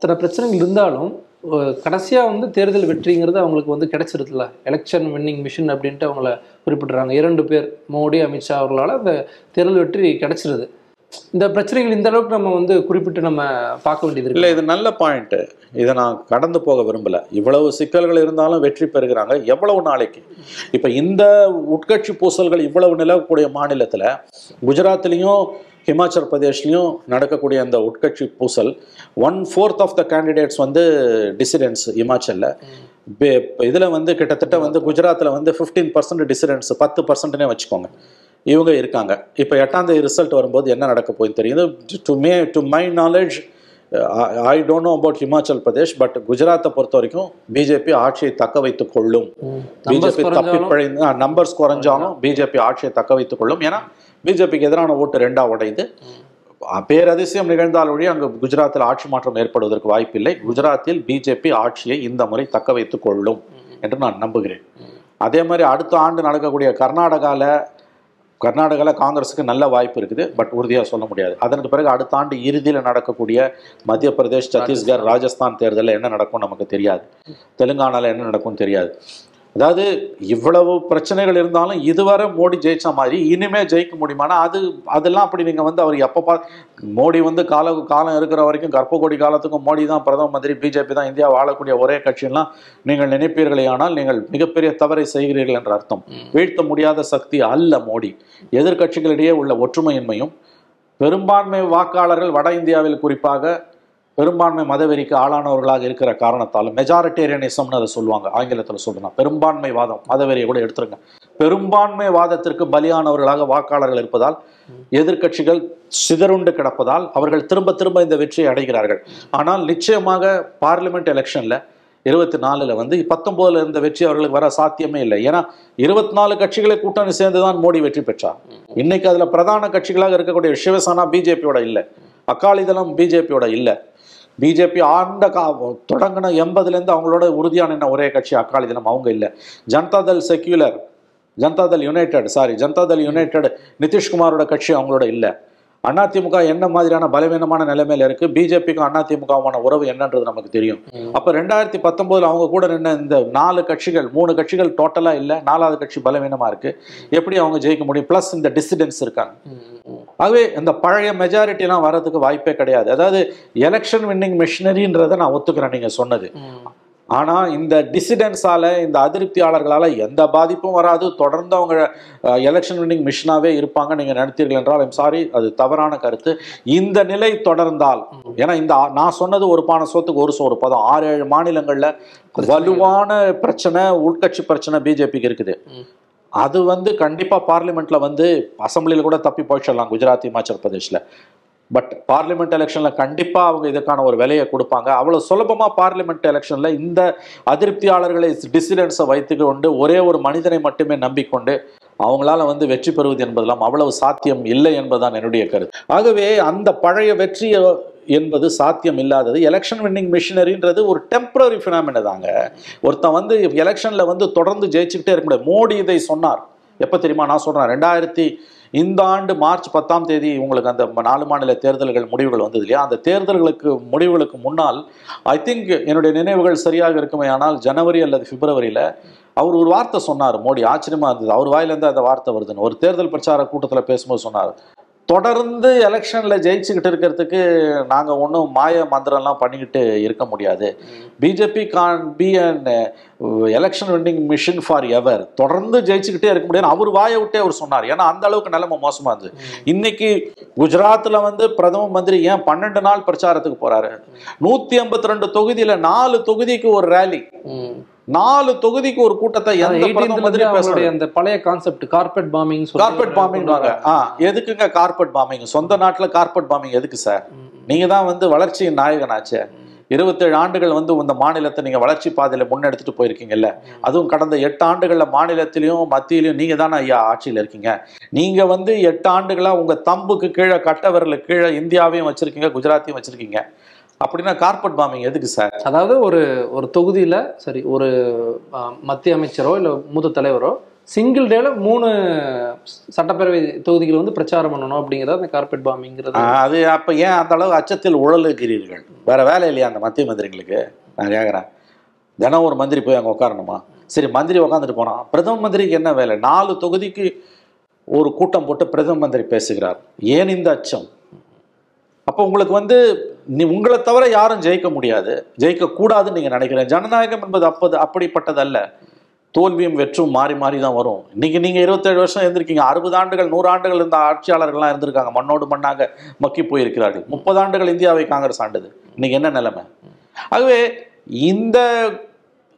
இத்தனை பிரச்சனைகள் இருந்தாலும் கடைசியாக வந்து தேர்தல் வெற்றிங்கிறது அவங்களுக்கு வந்து கிடைச்சிருதுல எலெக்ஷன் வின்னிங் மிஷின் அப்படின்ட்டு அவங்கள குறிப்பிட்றாங்க. இரண்டு பேர் மோடி அமித்ஷா அவர்களால் அந்த தேர்தல் வெற்றி கிடைச்சிருது. இந்த பிரச்சனைகள் இந்த அளவுக்கு நம்ம வந்து குறிப்பிட்டு நம்ம பார்க்க வேண்டியது இல்லை இது நல்ல பாயிண்ட் இதை நான் கடந்து போக விரும்பல. இவ்வளவு சிக்கல்கள் இருந்தாலும் வெற்றி பெறுகிறாங்க. எவ்வளவு நாளைக்கு? இப்போ இந்த உட்கட்சி பூசல்கள் இவ்வளவு நிலவக்கூடிய மாநிலத்தில் குஜராத்லேயும் ஹிமாச்சல் பிரதேஷ்லயும் நடக்கக்கூடிய அந்த உட்கட்சி பூசல் one fourth of the candidates வந்து டிசிடென்ட்ஸ் இமாச்சல்ல. பே- இதுல வந்து கிட்டத்தட்ட வந்து குஜராத்ல வந்து ஃபிஃப்டீன் பர்சன்ட் டிசிடென்ட்ஸ் பத்து பர்சன்ட்னே வச்சுக்கோங்க. இவங்க இருக்காங்க. இப்போ எட்டாம் தேதி ரிசல்ட் வரும்போது என்ன நடக்க போகுதுன்னு தெரியுது? To my to my knowledge I don't know about Himachal Pradesh but குஜராத்தை பொறுத்த வரைக்கும் பிஜேபி ஆட்சியை தக்க வைத்துக் கொள்ளும். பிஜேபி தப்பி பழைந்த நம்பர்ஸ் குறைஞ்சாலும் பிஜேபி ஆட்சியை தக்க வைத்துக் கொள்ளும். ஏன்னா பிஜேபிக்கு எதிரான ஓட்டு ரெண்டா உடையுது பேரதிசயம் நிகழ்ந்தால் ஒழிய அங்கு குஜராத்தில் ஆட்சி மாற்றம் ஏற்படுவதற்கு வாய்ப்பில்லை. குஜராத்தில் பிஜேபி ஆட்சியை இந்த முறை தக்க வைத்துக் கொள்ளும் என்று நான் நம்புகிறேன். அதே மாதிரி அடுத்த ஆண்டு நடக்கக்கூடிய கர்நாடகால கர்நாடகாவில் காங்கிரஸுக்கு நல்ல வாய்ப்பு இருக்குது பட் உறுதியாக சொல்ல முடியாது. அதற்கு பிறகு அடுத்த ஆண்டு இறுதியில் நடக்கக்கூடிய மத்திய பிரதேஷ் சத்தீஸ்கர் ராஜஸ்தான். தேர்தலில் என்ன நடக்கும் நமக்கு தெரியாது. தெலுங்கானாவில் என்ன நடக்கும் தெரியாது. அதாவது இவ்வளவு பிரச்சனைகள் இருந்தாலும் இதுவரை மோடி ஜெயிச்ச மாதிரி இனிமே ஜெயிக்க முடியுமானா அது அதெல்லாம் அப்படி நீங்கள் வந்து அவர் எப்போ பா மோடி வந்து கால காலம் இருக்கிற வரைக்கும் கர்ப்பகோடி காலத்துக்கும் மோடி தான் பிரதம மந்திரி பிஜேபி தான் இந்தியா வாழக்கூடிய ஒரே கட்சியெல்லாம் நீங்கள் நினைப்பீர்களே ஆனால் நீங்கள் மிகப்பெரிய தவறை செய்கிறீர்கள் என்ற அர்த்தம். வீழ்த்த முடியாத சக்தி அல்ல மோடி. எதிர்க்கட்சிகளிடையே உள்ள ஒற்றுமையின்மையும் பெரும்பான்மை வாக்காளர்கள் வட இந்தியாவில் குறிப்பாக பெரும்பான்மை மதவெறிக்கு ஆளானவர்களாக இருக்கிற காரணத்தால் மெஜாரிட்டேரியனிசம்னு அதை சொல்லுவாங்க ஆங்கிலத்தில் சொல்லணும் பெரும்பான்மை வாதம் மதவெறியை கூட எடுத்துருங்க. பெரும்பான்மை வாதத்திற்கு பலியானவர்களாக வாக்காளர்கள் இருப்பதால் எதிர்க்கட்சிகள் சிதறுண்டு கிடப்பதால் அவர்கள் திரும்ப திரும்ப இந்த வெற்றியை அடைகிறார்கள். ஆனால் நிச்சயமாக பார்லிமெண்ட் எலெக்ஷனில் இருபத்தி நாலுல வந்து பத்தொம்போதில் இருந்த வெற்றி அவர்களுக்கு வர சாத்தியமே இல்லை. ஏன்னா இருபத்தி நாலு கட்சிகளை கூட்டணி சேர்ந்து தான் மோடி வெற்றி பெற்றார். இன்னைக்கு அதில் பிரதான கட்சிகளாக இருக்கக்கூடிய சிவசேனா பிஜேபியோட இல்லை. அகாலிதளம் பிஜேபியோட இல்லை. பிஜேபி ஆண்ட கா தொடங்கின எண்பதுலேருந்து அவங்களோட உறுதியான என்ன ஒரே கட்சி அக்காலிதளம் அவங்க இல்லை. Janata Dal secular Janata Dal united sorry Janata Dal united நிதிஷ்குமாரோட கட்சி அவங்களோட இல்லை. அதிமுக என்ன மாதிரியான பலவீனமான நிலைமையில இருக்கு பிஜேபிக்கும் அதிமுகவுமான உறவு என்னன்றது நமக்கு தெரியும். அப்ப ரெண்டாயிரத்தி பத்தொன்பதுல அவங்க கூட நின்ன இந்த நாலு கட்சிகள் மூணு கட்சிகள் டோட்டலா இல்ல நாலாவது கட்சி பலவீனமா இருக்கு. எப்படி அவங்க ஜெயிக்க முடியும்? பிளஸ் இந்த டிசிடென்ட்ஸ் இருக்காங்க. ஆகவே இந்த பழைய மெஜாரிட்டி எல்லாம் வர்றதுக்கு வாய்ப்பே கிடையாது. அதாவது எலெக்ஷன் வின்னிங் மிஷினரின்றதை நான் ஒத்துக்கிறேன் நீங்க சொன்னது. ஆனா இந்த டிசிடென்ட்ஸால இந்த அதிருப்தியாளர்களால எந்த பாதிப்பும் வராது. தொடர்ந்து அவங்க எலெக்ஷன் வின்னிங் மிஷினாவே இருப்பாங்க. நீங்க நினைத்தீர்கள் என்றால் ஐம் சாரி அது தவறான கருத்து. இந்த நிலை தொடர்ந்தால் ஏன்னா இந்த நான் சொன்னது ஒரு பானை சோத்துக்கு ஒரு சோறு பதம். ஆறு ஏழு மாநிலங்கள்ல வலுவான பிரச்சனை உள்கட்சி பிரச்சனை பிஜேபிக்கு இருக்குது. அது வந்து கண்டிப்பாக பார்லிமெண்ட்டில் வந்து அசம்பிளியில் கூட தப்பி போயிடலாம் குஜராத் இமாச்சல் பிரதேஷில். பட் பார்லிமெண்ட் எலெக்ஷனில் கண்டிப்பாக அவங்க இதுக்கான ஒரு விலையை கொடுப்பாங்க. அவ்வளோ சுலபமாக பார்லிமெண்ட் எலெக்ஷனில் இந்த அதிருப்தியாளர்களை டிசிடென்ட்ஸை வைத்து கொண்டு ஒரே ஒரு மனிதனை மட்டுமே நம்பிக்கொண்டு அவங்களால வந்து வெற்றி பெறுவது என்பதெல்லாம் அவ்வளவு சாத்தியம் இல்லை என்பதுதான் என்னுடைய கருத்து. ஆகவே அந்த பழைய வெற்றி என்பது சாத்தியம் இல்லாதது. எலெக்ஷன் வின்னிங் மிஷினரின்றது ஒரு டெம்பரரி ஃபினாமின தாங்க. ஒருத்தன் வந்து எலெக்ஷனில் வந்து தொடர்ந்து ஜெயிச்சுக்கிட்டே இருக்க முடியாது. மோடி இதை சொன்னார். எப்போ தெரியுமா? நான் சொல்கிறேன் ரெண்டாயிரத்தி இந்த ஆண்டு மார்ச் பத்தாம் தேதி உங்களுக்கு அந்த நாலு மாநில தேர்தல்கள் முடிவுகள் வந்தது இல்லையா? அந்த தேர்தல்களுக்கு முடிவுகளுக்கு முன்னால் ஐ திங்க் என்னுடைய நினைவுகள் சரியாக இருக்குமே ஆனால் ஜனவரி அல்லது பிப்ரவரியில் அவர் ஒரு வார்த்தை சொன்னார் மோடி ஆச்சரியமா இருந்தது. அவர் வாயிலேருந்து அந்த வார்த்தை வருதுன்னு ஒரு தேர்தல் பிரச்சார கூட்டத்தில் பேசும்போது சொன்னார். தொடர்ந்து எலெக்ஷனில் ஜெயிச்சுக்கிட்டு இருக்கிறதுக்கு நாங்கள் ஒன்றும் மாய மந்திரம்லாம் பண்ணிக்கிட்டு இருக்க முடியாது. BJP can be an election winning machine for ever தொடர்ந்து ஜெயிச்சுக்கிட்டே இருக்க முடியாது. அவர் வாயை விட்டே அவர் சொன்னார். ஏன்னா அந்த அளவுக்கு நிலைமை மோசமாக இருந்தது. இன்னைக்கு குஜராத்தில் வந்து பிரதம மந்திரி ஏன் பன்னெண்டு நாள் பிரச்சாரத்துக்கு போகிறாரு நூற்றி ஐம்பத்தி ரெண்டு தொகுதியில் நாலு தொகுதிக்கு ஒரு ரேலி நாலு தொகுதிக்கு ஒரு கூட்டத்தை எந்த அந்த பழைய concept carpet bombing carpet bombing ஆ எதுக்குங்க கார்பெட் பாம்பிங் சொந்த நாட்டுல கார்பெட் பாம்பிங் எதுக்கு சார் நீங்க தான் வந்து வளர்ச்சியின் நாயகனாச்சே. இருபத்தேழு ஆண்டுகள் வந்து இந்த மாநிலத்தை நீங்க வளர்ச்சி பாதையில முன்னெடுத்துட்டு போயிருக்கீங்கல்ல. அதுவும் கடந்த எட்டு ஆண்டுகள்ல மாநிலத்திலையும் மத்தியிலையும் நீங்க தானே ஐயா ஆட்சியில இருக்கீங்க. நீங்க வந்து எட்டு ஆண்டுகளா உங்க தம்புக்கு கீழே கட்ட விரலுக்கு கீழே இந்தியாவையும் வச்சிருக்கீங்க குஜராத்தையும் வச்சிருக்கீங்க. அப்படின்னா கார்பெட் பாம்பிங் எதுக்கு சார்? அதாவது ஒரு ஒரு தொகுதியில சரி ஒரு மத்திய அமைச்சரோ இல்ல மூத்த தலைவரோ சிங்கிள் டேல மூணு சட்டப்பேரவை தொகுதிகள் வந்து பிரச்சாரம் பண்ணணும் அப்படிங்கிறது அந்த கார்பெட் பாம்பிங்கிறது? அது அப்ப ஏன் அந்த அளவு அச்சத்தில் உழலுகிறீர்கள்? வேற வேலை இல்லையா அந்த மத்திய மந்திரிகளுக்கு? நான் கேட்குறேன் தினம் ஒரு மந்திரி போய் அங்கே உட்காரணுமா சரி மந்திரி உட்காந்துட்டு போனான். பிரதம மந்திரிக்கு என்ன வேலை? நாலு தொகுதிக்கு ஒரு கூட்டம் போட்டு பிரதம மந்திரி பேசுகிறார். ஏன் இந்த அச்சம்? அப்போ உங்களுக்கு வந்து நீ உங்களை தவிர யாரும் ஜெயிக்க முடியாது. ஜெயிக்கக்கூடாதுன்னு நீங்கள் நினைக்கிறேன். ஜனநாயகம் என்பது அப்பது அப்படிப்பட்டதல்ல. தோல்வியும் வெற்றும் மாறி மாறி தான் வரும். இன்னைக்கு நீங்கள் இருபத்தேழு வருஷம் இருந்திருக்கீங்க. அறுபது ஆண்டுகள் நூறு ஆண்டுகள் இருந்த ஆட்சியாளர்கள்லாம் இருந்திருக்காங்க. மண்ணோடு மண்ணாக மக்கி போயிருக்கிறார்கள். முப்பது ஆண்டுகள் இந்தியாவை காங்கிரஸ் ஆண்டுது. இன்னைக்கு என்ன நிலைமை? ஆகவே இந்த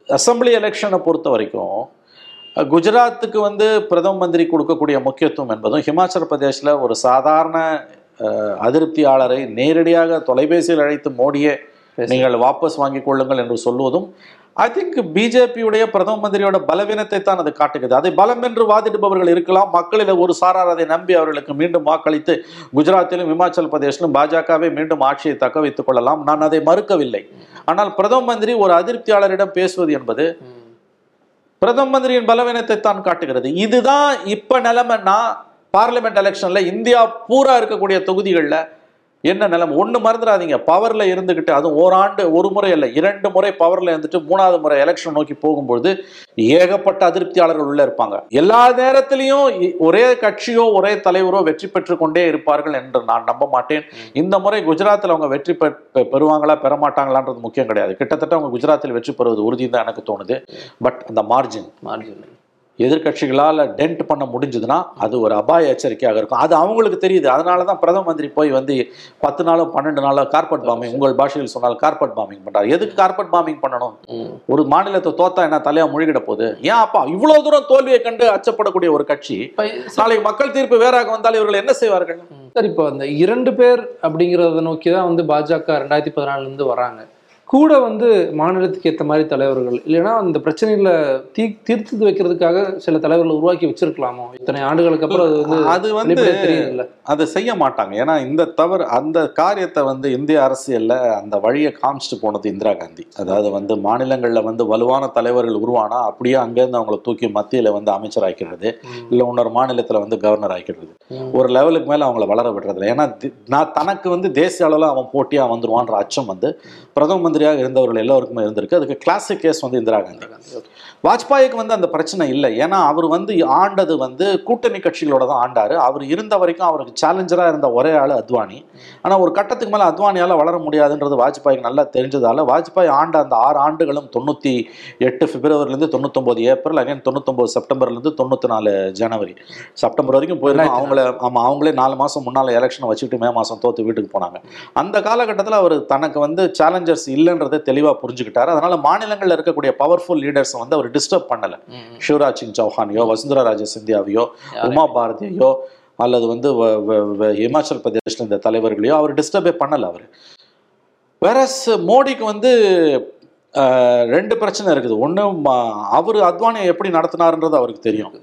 அசம்பிளி எலெக்ஷனை பொறுத்த வரைக்கும் குஜராத்துக்கு வந்து பிரதம மந்திரி கொடுக்கக்கூடிய முக்கியத்துவம் என்பதும் ஹிமாச்சல பிரதேசில் ஒரு சாதாரண அதிருப்தியாளரை நேரடியாக தொலைபேசியில் அழைத்து மோடியே நீங்கள் வாபஸ் வாங்கிக் கொள்ளுங்கள் என்று சொல்லுவதும் ஐ திங்க் பிஜேபியுடைய பிரதம மந்திரியோட பலவீனத்தை தான் அது காட்டுகிறது. அதை பலம் என்று வாதிடுபவர்கள் இருக்கலாம். மக்களில் ஒரு சாரார் அதை நம்பி அவர்களுக்கு மீண்டும் வாக்களித்து குஜராத்திலும் இமாச்சல பிரதேசிலும் பாஜகவை மீண்டும் ஆட்சியை தக்க வைத்துக் கொள்ளலாம். நான் அதை மறுக்கவில்லை. ஆனால் பிரதம மந்திரி ஒரு அதிருப்தியாளரிடம் பேசுவது என்பது பிரதம மந்திரியின் பலவீனத்தை தான் காட்டுகிறது. இதுதான் இப்ப நிலைமைன்னா பார்லிமெண்ட் எலெக்ஷன்ல இந்தியா பூரா இருக்கக்கூடிய தொகுதிகளில் என்ன நிலைமை? ஒண்ணு மறந்துடாதீங்க. பவர்ல இருந்துகிட்டு அதுவும் ஓராண்டு ஒரு முறை இல்லை இரண்டு முறை பவர்ல இருந்துட்டு மூணாவது முறை எலெக்ஷன் நோக்கி போகும்பொழுது ஏகப்பட்ட அதிருப்தியாளர்கள் உள்ள இருப்பாங்க. எல்லா நேரத்திலையும் ஒரே கட்சியோ ஒரே தலைவரோ வெற்றி பெற்று கொண்டே இருப்பார்கள் என்று நான் நம்ப மாட்டேன். இந்த முறை குஜராத்தில் அவங்க வெற்றி பெறுவாங்களா பெற மாட்டாங்களான்றது முக்கியம் கிடையாது. கிட்டத்தட்ட அவங்க குஜராத்தில் வெற்றி பெறுவது உறுதி தான் எனக்கு தோணுது. பட் அந்த மார்ஜின் மார்ஜின் எதிர்க்கட்சிகளால் டென்ட் பண்ண முடிஞ்சதுன்னா அது ஒரு அபாய எச்சரிக்கையாக இருக்கும். அது அவங்களுக்கு தெரியுது. அதனால தான் பிரதம மந்திரி போய் வந்து பத்து நாளோ பன்னெண்டு நாளோ கார்பெட் பாம்பிங் உங்கள் பாஷையில் சொன்னால் கார்பெட் பாம்பிங் பண்றாரு. எதுக்கு கார்பெட் பாம்பிங் பண்ணணும்? ஒரு மாநிலத்தை தோத்தா என்ன தலையா முழுகிட போகுது? ஏன் அப்பா இவ்வளவு தூரம் தோல்வியை கண்டு அச்சப்படக்கூடிய ஒரு கட்சி நாளைக்கு மக்கள் தீர்ப்பு வேறாக வந்தால் இவர்கள் என்ன செய்வார்கள்? சார் இப்போ அந்த இரண்டு பேர் அப்படிங்கிறத நோக்கி தான் வந்து பாஜக ரெண்டாயிரத்தி பதினாலுல இருந்து வராங்க. கூட வந்து மாநிலத்துக்கு ஏற்ற மாதிரி தலைவர்கள். இல்லைன்னா அந்த பிரச்சனைகளை தீ தீர்த்து வைக்கிறதுக்காக சில தலைவர்களை உருவாக்கி வச்சிருக்கலாமோ? இத்தனை ஆண்டுகளுக்கு அப்புறம் அது வந்து அது வந்து தெரியுதுல்ல அதை செய்ய மாட்டாங்க. ஏன்னா இந்த தவறு அந்த காரியத்தை வந்து இந்திய அரசியல்ல அந்த வழியை காமிச்சிட்டு போனது இந்திரா காந்தி. அதாவது வந்து மாநிலங்கள்ல வந்து வலுவான தலைவர்கள் உருவானா அப்படியே அங்கேருந்து அவங்கள தூக்கி மத்தியில வந்து அமைச்சர் ஆக்கிறது இல்ல இன்னொரு மாநிலத்துல வந்து கவர்னர் ஆக்கிடுறது. ம். ஒரு லெவலுக்கு மேல அவங்கள வளர விடுறதில்ல. ஏன்னா நான் தனக்கு வந்து தேசிய அளவில் அவன் போட்டியா வந்துருவான்ற அச்சம் வந்து பிரதம மந்திரியாக இருந்தவர்கள் எல்லோருக்குமே இருந்திருக்கு. அதுக்கு கிளாசிக் கேஸ் வந்து இந்திரா காந்தி. வாஜ்பாய்க்கு வந்து அந்த பிரச்சனை இல்லை. ஏன்னா அவர் வந்து ஆண்டது வந்து கூட்டணி கட்சிகளோட தான் ஆண்டாரு. அவர் இருந்த வரைக்கும் அவருக்கு சேலஞ்சரா இருந்த ஒரே ஆள் அத்வானி. ஆனா ஒரு கட்டத்துக்கு மேல அத்வானியால வளர முடியாதுன்றது வாஜ்பாய்க்கு நல்லா தெரிஞ்சதால வாஜ்பாய் ஆண்ட அந்த ஆறு ஆண்டுகளும் தொண்ணூத்தி எட்டு பிப்ரவரிலேருந்து தொண்ணூத்தொன்பது ஏப்ரல் அகைன் தொண்ணூத்தொன்பது செப்டம்பர்லேருந்து தொண்ணூத்தி நாலு ஜனவரி. செப்டம்பர் வரைக்கும் போயிருக்கோம். அவங்கள ஆமா அவங்களே நாலு மாசம் முன்னால எலெக்ஷன் வச்சுக்கிட்டு மே மாசம் தோத்து வீட்டுக்கு போனாங்க. அந்த காலகட்டத்தில் அவர் தனக்கு வந்து சேலஞ்சர்ஸ் இல்லைன்றதை தெளிவாக புரிஞ்சுக்கிட்டாரு. அதனால மாநிலங்களில் இருக்கக்கூடிய பவர்ஃபுல் லீடர்ஸை வந்து அவர் டிஸ்டர்ப் பண்ணல. சிவராஜ் சிங் சௌஹானையோ வசுந்தரா ராஜே சிந்தியாவையோ உமா பாரதியோ அல்லது வந்து இமாச்சல் பிரதேஷ்ல இந்த தலைவர்களையோ அவர் டிஸ்டர்பே பண்ணல அவர். வேற மோடிக்கு வந்து ரெண்டு பிரச்சனை இருக்குது. ஒன்று அவர் அத்வானியை எப்படி நடத்தினாருன்றது அவருக்கு தெரியும்.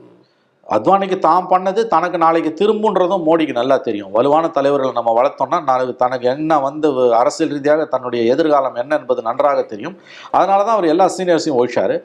அத்வானிக்கு தான் பண்ணது தனக்கு நாளைக்கு திரும்புன்றதும் மோடிக்கு நல்லா தெரியும். வலுவான தலைவர்களை நம்ம வளர்த்தோம்னா நாளைக்கு தனக்கு என்ன வந்து அரசியல் ரீதியாக தன்னுடைய எதிர்காலம் என்ன என்பது நன்றாக தெரியும். அதனால தான் அவர் எல்லா சீனியர்ஸையும் ஒழிச்சார்.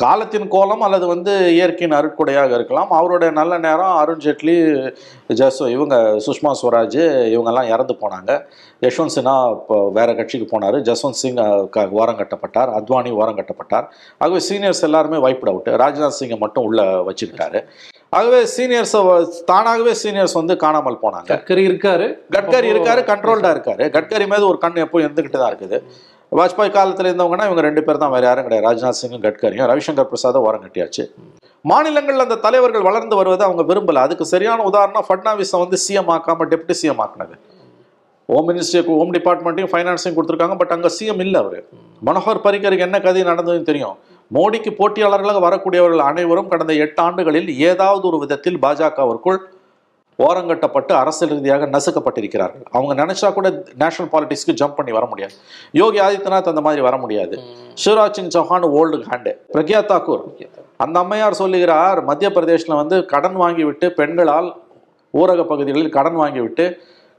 காலத்தின் கோலம் அல்லது வந்து இயற்கையின் அருட்கொடையாக இருக்கலாம். அவருடைய நல்ல நேரம் அருண் ஜேட்லி ஜசோ இவங்க சுஷ்மா ஸ்வராஜ் இவங்கெல்லாம் இறந்து போனாங்க. யஷ்வந்த் சின்ஹா இப்போ வேற கட்சிக்கு போனார். ஜஸ்வந்த் சிங் க- ஓரம் கட்டப்பட்டார். அத்வானி ஓரம் கட்டப்பட்டார். ஆகவே சீனியர்ஸ் எல்லாருமே வைப்ட் அவுட் ராஜ்நாத் சிங்கை மட்டும் உள்ள வச்சுக்கிட்டாரு. ஆகவே சீனியர்ஸை தானாகவே சீனியர்ஸ் வந்து காணாமல் போனாங்க. கட்கரி இருக்காரு. கட்கரி இருக்காரு கண்ட்ரோல்டா இருக்காரு. கட்கரி மீது ஒரு கண் எப்போ இருந்துகிட்டு தான் இருக்குது. வாஜ்பாய் காலத்தில் இருந்தவங்கன்னா இவங்க ரெண்டு பேர் தான் வேற யாரும் கிடையாது. ராஜ்நாத் சிங்கும் கட்கரியும் ரவிசங்கர் பிரசாதும் ஓரம் கட்டியாச்சு. மாநிலங்கள்ல அந்த தலைவர்கள் வளர்ந்து வருவதை அவங்க விரும்பல. அதுக்கு சரியான உதாரணம் ஃபட்னாவிஸை வந்து சிஎம் ஆக்காம டெப்டி சிஎம் ஆக்குனது. ஹோம் மினிஸ்ட்ரிக்கு ஹோம் டிபார்ட்மெண்ட்டையும் ஃபைனான்ஸையும் கொடுத்துருக்காங்க பட் அங்கே சிஎம் இல்லை அவர். மனோகர் பரிக்கருக்கு என்ன கதை நடந்ததுன்னு தெரியும். மோடிக்கு போட்டியாளர்களாக வரக்கூடியவர்கள் அனைவரும் கடந்த எட்டு ஆண்டுகளில் ஏதாவது ஒரு விதத்தில் பாஜகவிற்குள் ஓரங்கட்டப்பட்டு அரசியல் ரீதியாக நசுக்கப்பட்டிருக்கிறார்கள். அவங்க நினைச்சா கூட நேஷனல் பாலிடிக்ஸ்க்கு ஜம்ப் பண்ணி வர முடியாது. யோகி ஆதித்யநாத் அந்த மாதிரி வர முடியாது. Shivraj Singh Chouhan old hand Pragya Thakur. அந்த அம்மையார் சொல்லுகிறார் மத்திய பிரதேசில் வந்து கடன் வாங்கி விட்டு பெண்களால் ஊரக பகுதிகளில் கடன் வாங்கி விட்டு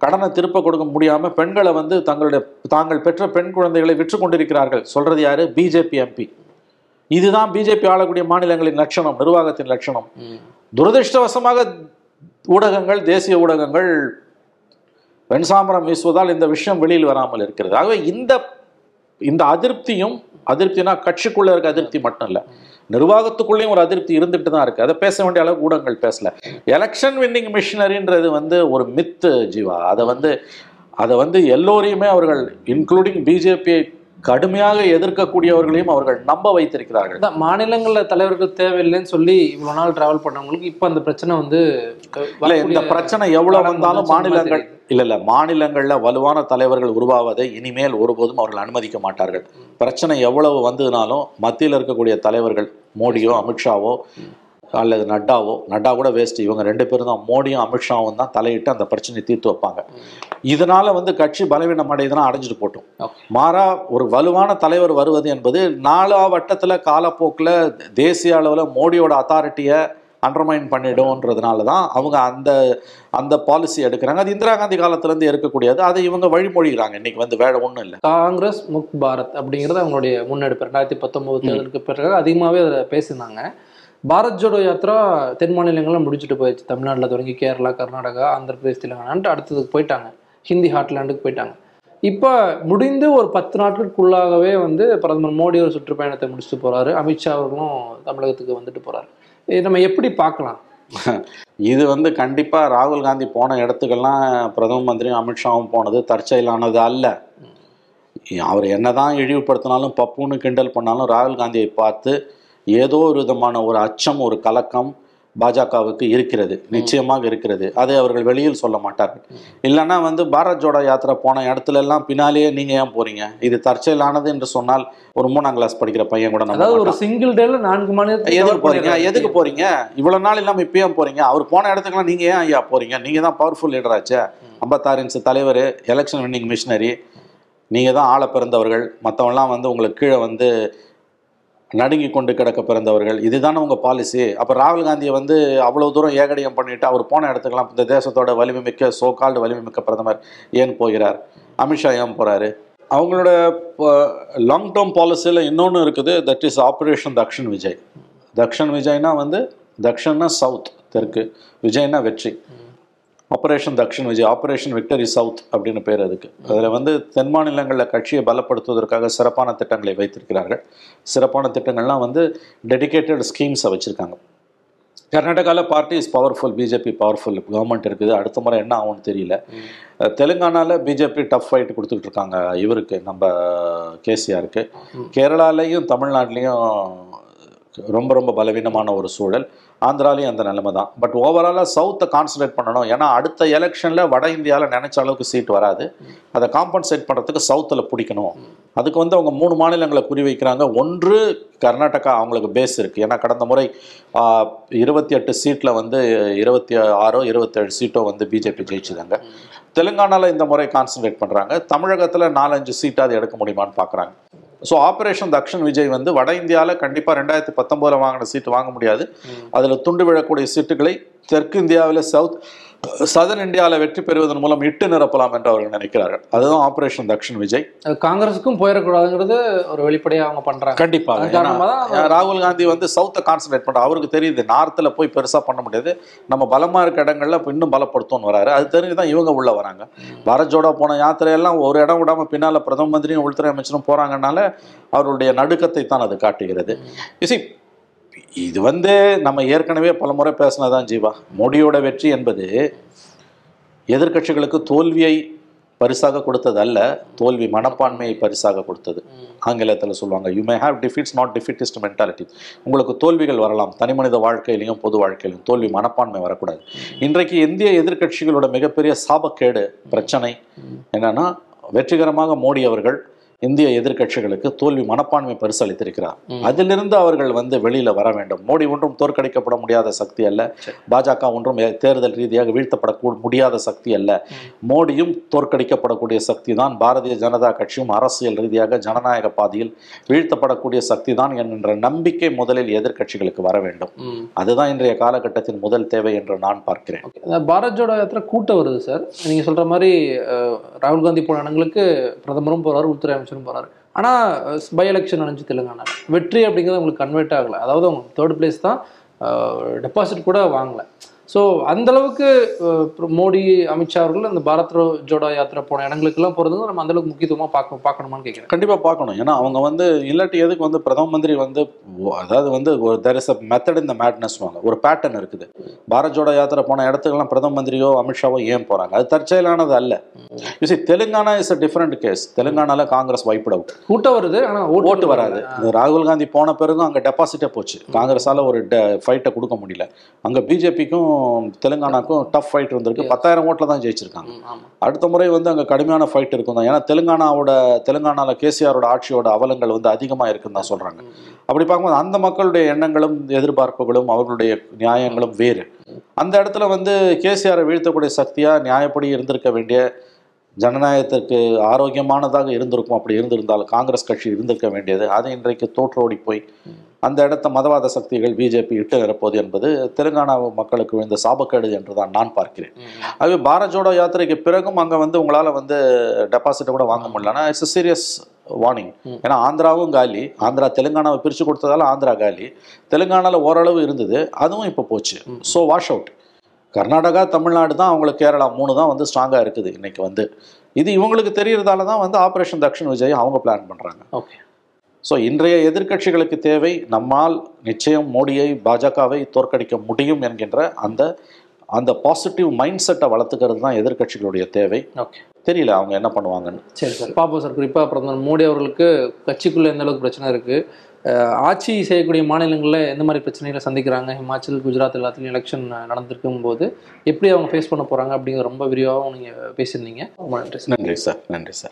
கடனை திருப்ப கொடுக்க முடியாம பெண்களை வந்து தங்களுடைய தாங்கள் பெற்ற பெண் குழந்தைகளை விற்று கொண்டிருக்கிறார்கள். சொல்றது யாரு? பிஜேபி எம்பி இதுதான் பிஜேபி ஆளக்கூடிய மாநிலங்களின் லட்சணம் நிர்வாகத்தின் லட்சணம். துரதிருஷ்டவசமாக ஊடகங்கள் தேசிய ஊடகங்கள் வெண்சாமரம் வீசுவதால் இந்த விஷயம் வெளியில் வராமல் இருக்கிறது. ஆகவே இந்த இந்த அதிருப்தியும் அதிருப்தினா கட்சிக்குள்ள இருக்க அதிருப்தி மட்டும் இல்லை. நிர்வாகத்துக்குள்ளேயும் ஒரு அதிருப்தி இருந்துட்டு தான் இருக்கு. அதை பேச வேண்டிய அளவுக்கு ஊடகங்கள் பேசல. எலெக்ஷன் வின்னிங் மிஷினரின்றது வந்து ஒரு மித்து ஜீவா. அதை வந்து அதை வந்து எல்லோரையுமே அவர்கள் இன்க்ளூடிங் பிஜேபியை கடுமையாக எதிர்க்கக்கூடியவர்களையும் அவர்கள் நம்ப வைத்திருக்கிறார்கள். மாநிலங்கள்ல தலைவர்கள் தேவையில்லைன்னு சொல்லி இவ்வளவு நாள் டிராவல் பண்ணவங்களுக்கு இப்ப அந்த பிரச்சனை வந்து இல்ல இந்த பிரச்சனை எவ்வளவு வந்தாலும் மாநிலங்கள் இல்ல இல்ல மாநிலங்கள்ல வலுவான தலைவர்கள் உருவாவதை இனிமேல் ஒருபோதும் அவர்கள் அனுமதிக்க மாட்டார்கள். பிரச்சனை எவ்வளவு வந்ததுனாலும் மத்தியில் இருக்கக்கூடிய தலைவர்கள் மோடியோ அமித்ஷாவோ அல்லது நட்டாவோ நட்டா கூட வேஸ்ட் இவங்க ரெண்டு பேரும் தான் மோடியும் அமித்ஷாவும் தான் தலையிட்டு அந்த பிரச்சனையை தீர்த்து வைப்பாங்க. இதனால வந்து கட்சி பலவீனம் அடையுதுன்னா அடைஞ்சிட்டு போட்டும். மாறா ஒரு வலுவான தலைவர் வருவது என்பது நாலா வட்டத்துல காலப்போக்கில் தேசிய அளவுல மோடியோட அத்தாரிட்டியை அண்டர்மைன் பண்ணிடும்ன்றதுனால தான் அவங்க அந்த அந்த பாலிசி எடுக்கிறாங்க. அது இந்திரா காந்தி காலத்துல இருந்து இருக்கக்கூடியது. அதை இவங்க வழிமொழிகிறாங்க. இன்னைக்கு வந்து வேற ஒண்ணும் இல்லை. காங்கிரஸ் முக் பாரத் அப்படிங்கிறது அவங்களுடைய முன்னெடுப்பு. ரெண்டாயிரத்தி பத்தொன்பது தேர்தலுக்கு பிறகு அதிகமாகவே அதில் பேசியிருந்தாங்க. பாரத் ஜோடோ யாத்ரா தென் மாநிலங்கள்லாம் முடிச்சுட்டு போயிடுச்சு. தமிழ்நாட்டில் தொடங்கி கேரளா கர்நாடகா ஆந்திர பிரதேஷ் தெலுங்கானான்ட்டு அடுத்ததுக்கு போயிட்டாங்க. ஹிந்தி ஹாட்லாண்டுக்கு போயிட்டாங்க. இப்போ முடிந்து ஒரு பத்து நாட்களுக்குள்ளாகவே வந்து பிரதமர் மோடி ஒரு சுற்றுப்பயணத்தை முடிச்சுட்டு போறாரு. அமித்ஷா அவர்களும் தமிழகத்துக்கு வந்துட்டு போறாரு. இதை நம்ம எப்படி பார்க்கலாம்? இது வந்து கண்டிப்பா ராகுல் காந்தி போன இடத்துக்கெல்லாம் பிரதம மந்திரியும் அமித்ஷாவும் போனது தற்செயலானது அல்ல. அவர் என்னதான் இழிவுபடுத்தினாலும் பப்புன்னு கிண்டல் பண்ணாலும் ராகுல் காந்தியை பார்த்து ஏதோ ஒரு விதமான ஒரு அச்சம் ஒரு கலக்கம் பாஜகவுக்கு இருக்கிறது நிச்சயமாக இருக்கிறது. அதை அவர்கள் வெளியில் சொல்ல மாட்டார்கள். இல்லைன்னா வந்து பாரத் ஜோடோ யாத்திரை போன இடத்துல எல்லாம் பின்னாலேயே நீங்க ஏன் போறீங்க? இது தற்செயலானது என்று சொன்னால் ஒரு மூணாம் கிளாஸ் படிக்கிற பையன் கூட அதாவது ஒரு சிங்கிள் டேல நான்கு மாநிலத்துக்கு எதுக்கு போறீங்க. எதுக்கு போறீங்க? இவ்வளவு நாள் இல்லாம இப்ப ஏன் போறீங்க? அவர் போன இடத்துக்குலாம் நீங்க ஏன் ஐயா போறீங்க? நீங்க தான் பவர்ஃபுல் லீடர் ஆச்சே. ஐம்பத்தாறு இன்ச்சு தலைவர் எலெக்ஷன் வின்னிங் மிஷினரி நீங்க தான் ஆள பிறந்தவர்கள். மற்றவங்களாம் வந்து உங்களுக்கு கீழே வந்து நடுங்கி கொண்டு கிடக்க பிறந்தவர்கள். இதுதானே உங்கள் பாலிசி அப்போ ராகுல் காந்தியை வந்து அவ்வளோ தூரம் ஏகடியம் பண்ணிவிட்டு அவர் போன இடத்துக்கெல்லாம் இந்த தேசத்தோட வலிமை மிக்க சோ கால்டு வலிமை மிக்க பிரதமர் ஏன் போகிறார்? அமித்ஷா ஏன் போகிறாரு அவங்களோட லாங் டேர்ம் பாலிசியில் இன்னொன்று இருக்குது. That is operation Dakshin Vijay Dakshin விஜய்னா வந்து தக்ஷன்னா சவுத் தெற்கு. விஜய்னா வெற்றி. Operation Dakshin Vijay operation victory south அப்படின்னு பேர் அதுக்கு. அதில் வந்து தென் மாநிலங்களில் கட்சியை பலப்படுத்துவதற்காக சிறப்பான திட்டங்களை வைத்திருக்கிறார்கள். சிறப்பான திட்டங்கள்லாம் வந்து டெடிகேட்டட் ஸ்கீம்ஸை வச்சுருக்காங்க. கர்நாடகாவில் party is powerful BJP powerful government இருக்குது அடுத்த முறை என்ன ஆகும்னு தெரியல. அஹ் தெலுங்கானால பிஜேபி டஃப் ஃபைட் கொடுத்துக்கிட்டு இருக்காங்க இவருக்கு நம்ம கேசிஆருக்கு. கேரளாலையும் தமிழ்நாட்டிலையும் ரொம்ப ரொம்ப பலவீனமான ஒரு சூழல். ஆந்திராலையும் அந்த நிலைமை தான். பட் ஓவராலாக சவுத்தை கான்சன்ட்ரேட் பண்ணணும். ஏன்னா அடுத்த எலெக்ஷனில் வட இந்தியாவில் நினைச்ச அளவுக்கு சீட் வராது. அதை காம்பன்சேட் பண்ணுறதுக்கு சவுத்தில் பிடிக்கணும். அதுக்கு வந்து அவங்க மூணு மாநிலங்களை குறிவைக்கிறாங்க ஒன்று கர்நாடகா அவங்களுக்கு பேஸ் இருக்குது ஏன்னா கடந்த முறை இருபத்தி எட்டு சீட்டில் வந்து இருபத்தி ஆறோ இருபத்தேழு சீட்டோ வந்து பிஜேபி ஜெயிச்சுதாங்க. தெலுங்கானாவில் இந்த முறை கான்சன்ட்ரேட் பண்ணுறாங்க தமிழகத்தில் நாலஞ்சு சீட்டாவது எடுக்க முடியுமான்னு பார்க்குறாங்க ஸோ ஆப்ரேஷன் தக்ஷன் விஜய் வந்து வட இந்தியாவில் கண்டிப்பாக ரெண்டாயிரத்தி பத்தொம்போதில் வாங்கின சீட்டு வாங்க முடியாது. அதில் துண்டு விழக்கூடிய சீட்டுகளை தெற்கு இந்தியாவில் சவுத் சதன் இந்தியாவில் வெற்றி பெறுவதன் மூலம் இட்டு நிரப்பலாம் என்று அவர்கள் நினைக்கிறார்கள். அதுதான் ஆப்ரேஷன் தக்ஷன் விஜய் காங்கிரஸுக்கும் போயிடக்கூடாதுங்கிறது ஒரு வெளிப்படையா அவங்க பண்றாங்க. கண்டிப்பாக ராகுல் காந்தி வந்து சவுத்தை கான்சன்ட்ரேட் பண்ற அவருக்கு தெரியுது நார்த்தில் போய் பெருசாக பண்ண முடியாது. நம்ம பலமா இருக்க இடங்கள்ல இன்னும் பலப்படுத்தும்னு வராரு. அது தெரிஞ்சு தான் இவங்க உள்ள வராங்க. பாரத் ஜோடோ போன யாத்திரையெல்லாம் ஒரு இடம் விடாம பின்னால பிரதம மந்திரியும் உள்துறை அமைச்சரும் போறாங்கனால அவருடைய நடுக்கத்தை தான் அது காட்டுகிறது. see, இது வந்து நம்ம ஏற்கனவே பல முறை பேசினதான் ஜீவா. மோடியோட வெற்றி என்பது எதிர்க்கட்சிகளுக்கு தோல்வியை பரிசாக கொடுத்தது அல்ல தோல்வி மனப்பான்மையை பரிசாக கொடுத்தது. ஆங்கிலத்தில் சொல்லுவாங்க you may have defeats not defeatist mentality உங்களுக்கு தோல்விகள் வரலாம் தனிமனித வாழ்க்கையிலையும் பொது வாழ்க்கையிலும் தோல்வி மனப்பான்மை வரக்கூடாது. இன்றைக்கு இந்திய எதிர்க்கட்சிகளோட மிகப்பெரிய சாபக்கேடு பிரச்சனை என்னன்னா வெற்றிகரமாக மோடி அவர்கள் இந்திய எதிர்க்கட்சிகளுக்கு தோல்வி மனப்பான்மை பரிசளித்திருக்கிறார். அதிலிருந்து அவர்கள் வந்து வெளியில வர வேண்டும். மோடி ஒன்றும் தோற்கடிக்கப்பட முடியாத சக்தி அல்ல. பாஜக ஒன்றும் தேர்தல் ரீதியாக வீழ்த்தப்பட முடியாத சக்தி அல்ல. மோடியும் தோற்கடிக்கப்படக்கூடிய சக்தி தான். பாரதிய ஜனதா கட்சியும் அரசியல் ரீதியாக ஜனநாயக பாதையில் வீழ்த்தப்படக்கூடிய சக்தி தான் என்கின்ற நம்பிக்கை முதலில் எதிர்க்கட்சிகளுக்கு வர வேண்டும். அதுதான் இன்றைய காலகட்டத்தின் முதல் தேவை என்று நான் பார்க்கிறேன். பாரத் ஜோடோ யாத்திரை கூட்டம் வருது சார். நீங்க சொல்ற மாதிரி ராகுல் காந்தி போன இடங்களுக்கு பிரதமரும் போறாரு உள்துறை அமைச்சரும் போறாரு. ஆனால் பை எலெக்ஷன் நினச்சி தெலுங்கானா. வெற்றி அப்படிங்கிறது அவங்களுக்கு கன்வெர்ட் ஆகலை. அதாவது அவங்க தேர்ட் பிளேஸ் தான் டெபாசிட் கூட வாங்கலை. ஸோ அந்தளவுக்கு மோடி அமித்ஷா அவர்கள் அந்த பாரத் ஜோடோ யாத்திரை போன இடங்களுக்கெல்லாம் போகிறது நம்ம அந்தளவுக்கு முக்கியத்துவமாக பார்க்க பார்க்கணுமான்னு கேட்குறேன். கண்டிப்பா பார்க்கணும். ஏன்னா அவங்க வந்து இல்லாட்டி எதுக்கு வந்து பிரதம மந்திரி வந்து அதாவது வந்து ஒரு தெர் இஸ் அ மெத்தட் இந்த மேட்னஸ் வாங்க. ஒரு பேட்டர்ன் இருக்குது. பாரத் ஜோடோ யாத்திரை போன இடத்துக்கெல்லாம் பிரதம மந்திரியோ அமித்ஷாவோ ஏன் போறாங்க? அது தற்செயலானது அல்ல. You see Telangana is a different case தெலுங்கானால Congress wiped out கூட்டம் வருது ஆனால் ஓட்டு வராது. இந்த ராகுல் காந்தி போன பிறகும் அங்க டெபாசிட்டே போச்சு. காங்கிரஸால ஒரு ஃபைட்டை கொடுக்க முடியல. அங்க பிஜேபிக்கும் தெலுங்கானாக்கும் டஃப் ஃபைட் இருந்திருக்கு பத்தாயிரம் ஓட்டில் தான் ஜெயிச்சிருக்காங்க. அடுத்த முறை வந்து அங்கே கடுமையான ஃபைட் இருக்கும் தான். ஏன்னா தெலுங்கானாவோட தெலுங்கானாவில் கேசிஆரோட ஆட்சியோட அவலங்கள் வந்து அதிகமாக இருக்குன்னு தான் சொல்கிறாங்க அப்படி பார்க்கும்போது அந்த மக்களுடைய எண்ணங்களும் எதிர்பார்ப்புகளும் அவர்களுடைய நியாயங்களும் வேறு. அந்த இடத்துல வந்து கேசிஆரை வீழ்த்தக்கூடிய சக்தியாக நியாயப்படி இருந்திருக்க வேண்டிய ஜனநாயகத்திற்கு ஆரோக்கியமானதாக இருந்திருக்கும் அப்படி இருந்திருந்தால் காங்கிரஸ் கட்சி இருந்திருக்க வேண்டியது. அது இன்றைக்கு தோற்றோடி போய் அந்த இடத்த மதவாத சக்திகள் பிஜேபி இட்டு நிரப்போது என்பது தெலுங்கானா மக்களுக்கு விழுந்த சாபக்கேடு என்று தான் நான் பார்க்கிறேன். ஆகவே பாரத் ஜோடோ யாத்திரைக்கு பிறகும் அங்கே வந்து உங்களால் வந்து டெபாசிட்டை கூட வாங்க முடியலன்னா இட்ஸ் சீரியஸ் வார்னிங் ஏன்னா ஆந்திராவும் காலி. ஆந்திரா தெலுங்கானாவை பிரித்து கொடுத்ததால ஆந்திரா காலி. தெலுங்கானாவில் ஓரளவு இருந்தது. அதுவும் இப்போ போச்சு. So wash out Karnataka Tamil Nadu தான் அவங்களுக்கு கேரளா மூணு தான் வந்து ஸ்ட்ராங்காக இருக்குது இன்னைக்கு வந்து. இது இவங்களுக்கு தெரியறதால தான் வந்து ஆப்ரேஷன் தக்ஷன் விஜய் அவங்க பிளான் பண்ணுறாங்க ஓகே ஸோ இன்றைய எதிர்க்கட்சிகளுக்கு தேவை நம்மால் நிச்சயம் மோடியை பாஜகவை தோற்கடிக்க முடியும் என்கின்ற அந்த அந்த பாசிட்டிவ் மைண்ட் செட்டை வளர்த்துக்கிறது தான் எதிர்க்கட்சிகளுடைய தேவை. ஓகே தெரியல அவங்க என்ன பண்ணுவாங்கன்னு. சரி சார். பார்ப்போம் சார் குறிப்பாக பிரதமர் மோடி அவர்களுக்கு கட்சிக்குள்ளே எந்த அளவுக்கு பிரச்சனை இருக்குது ஆட்சி செய்யக்கூடிய மாநிலங்களில் எந்த மாதிரி பிரச்சனைகளை சந்திக்கிறாங்க? ஹிமாச்சல் குஜராத் எல்லாத்துலேயும் எலெக்ஷன் நடந்திருக்கும் போது எப்படி அவங்க ஃபேஸ் பண்ண போகிறாங்க அப்படிங்கிற ரொம்ப விரிவாகவும் நீங்கள் பேசியிருந்தீங்க. ரொம்ப நன்றி நன்றி சார். நன்றி சார்.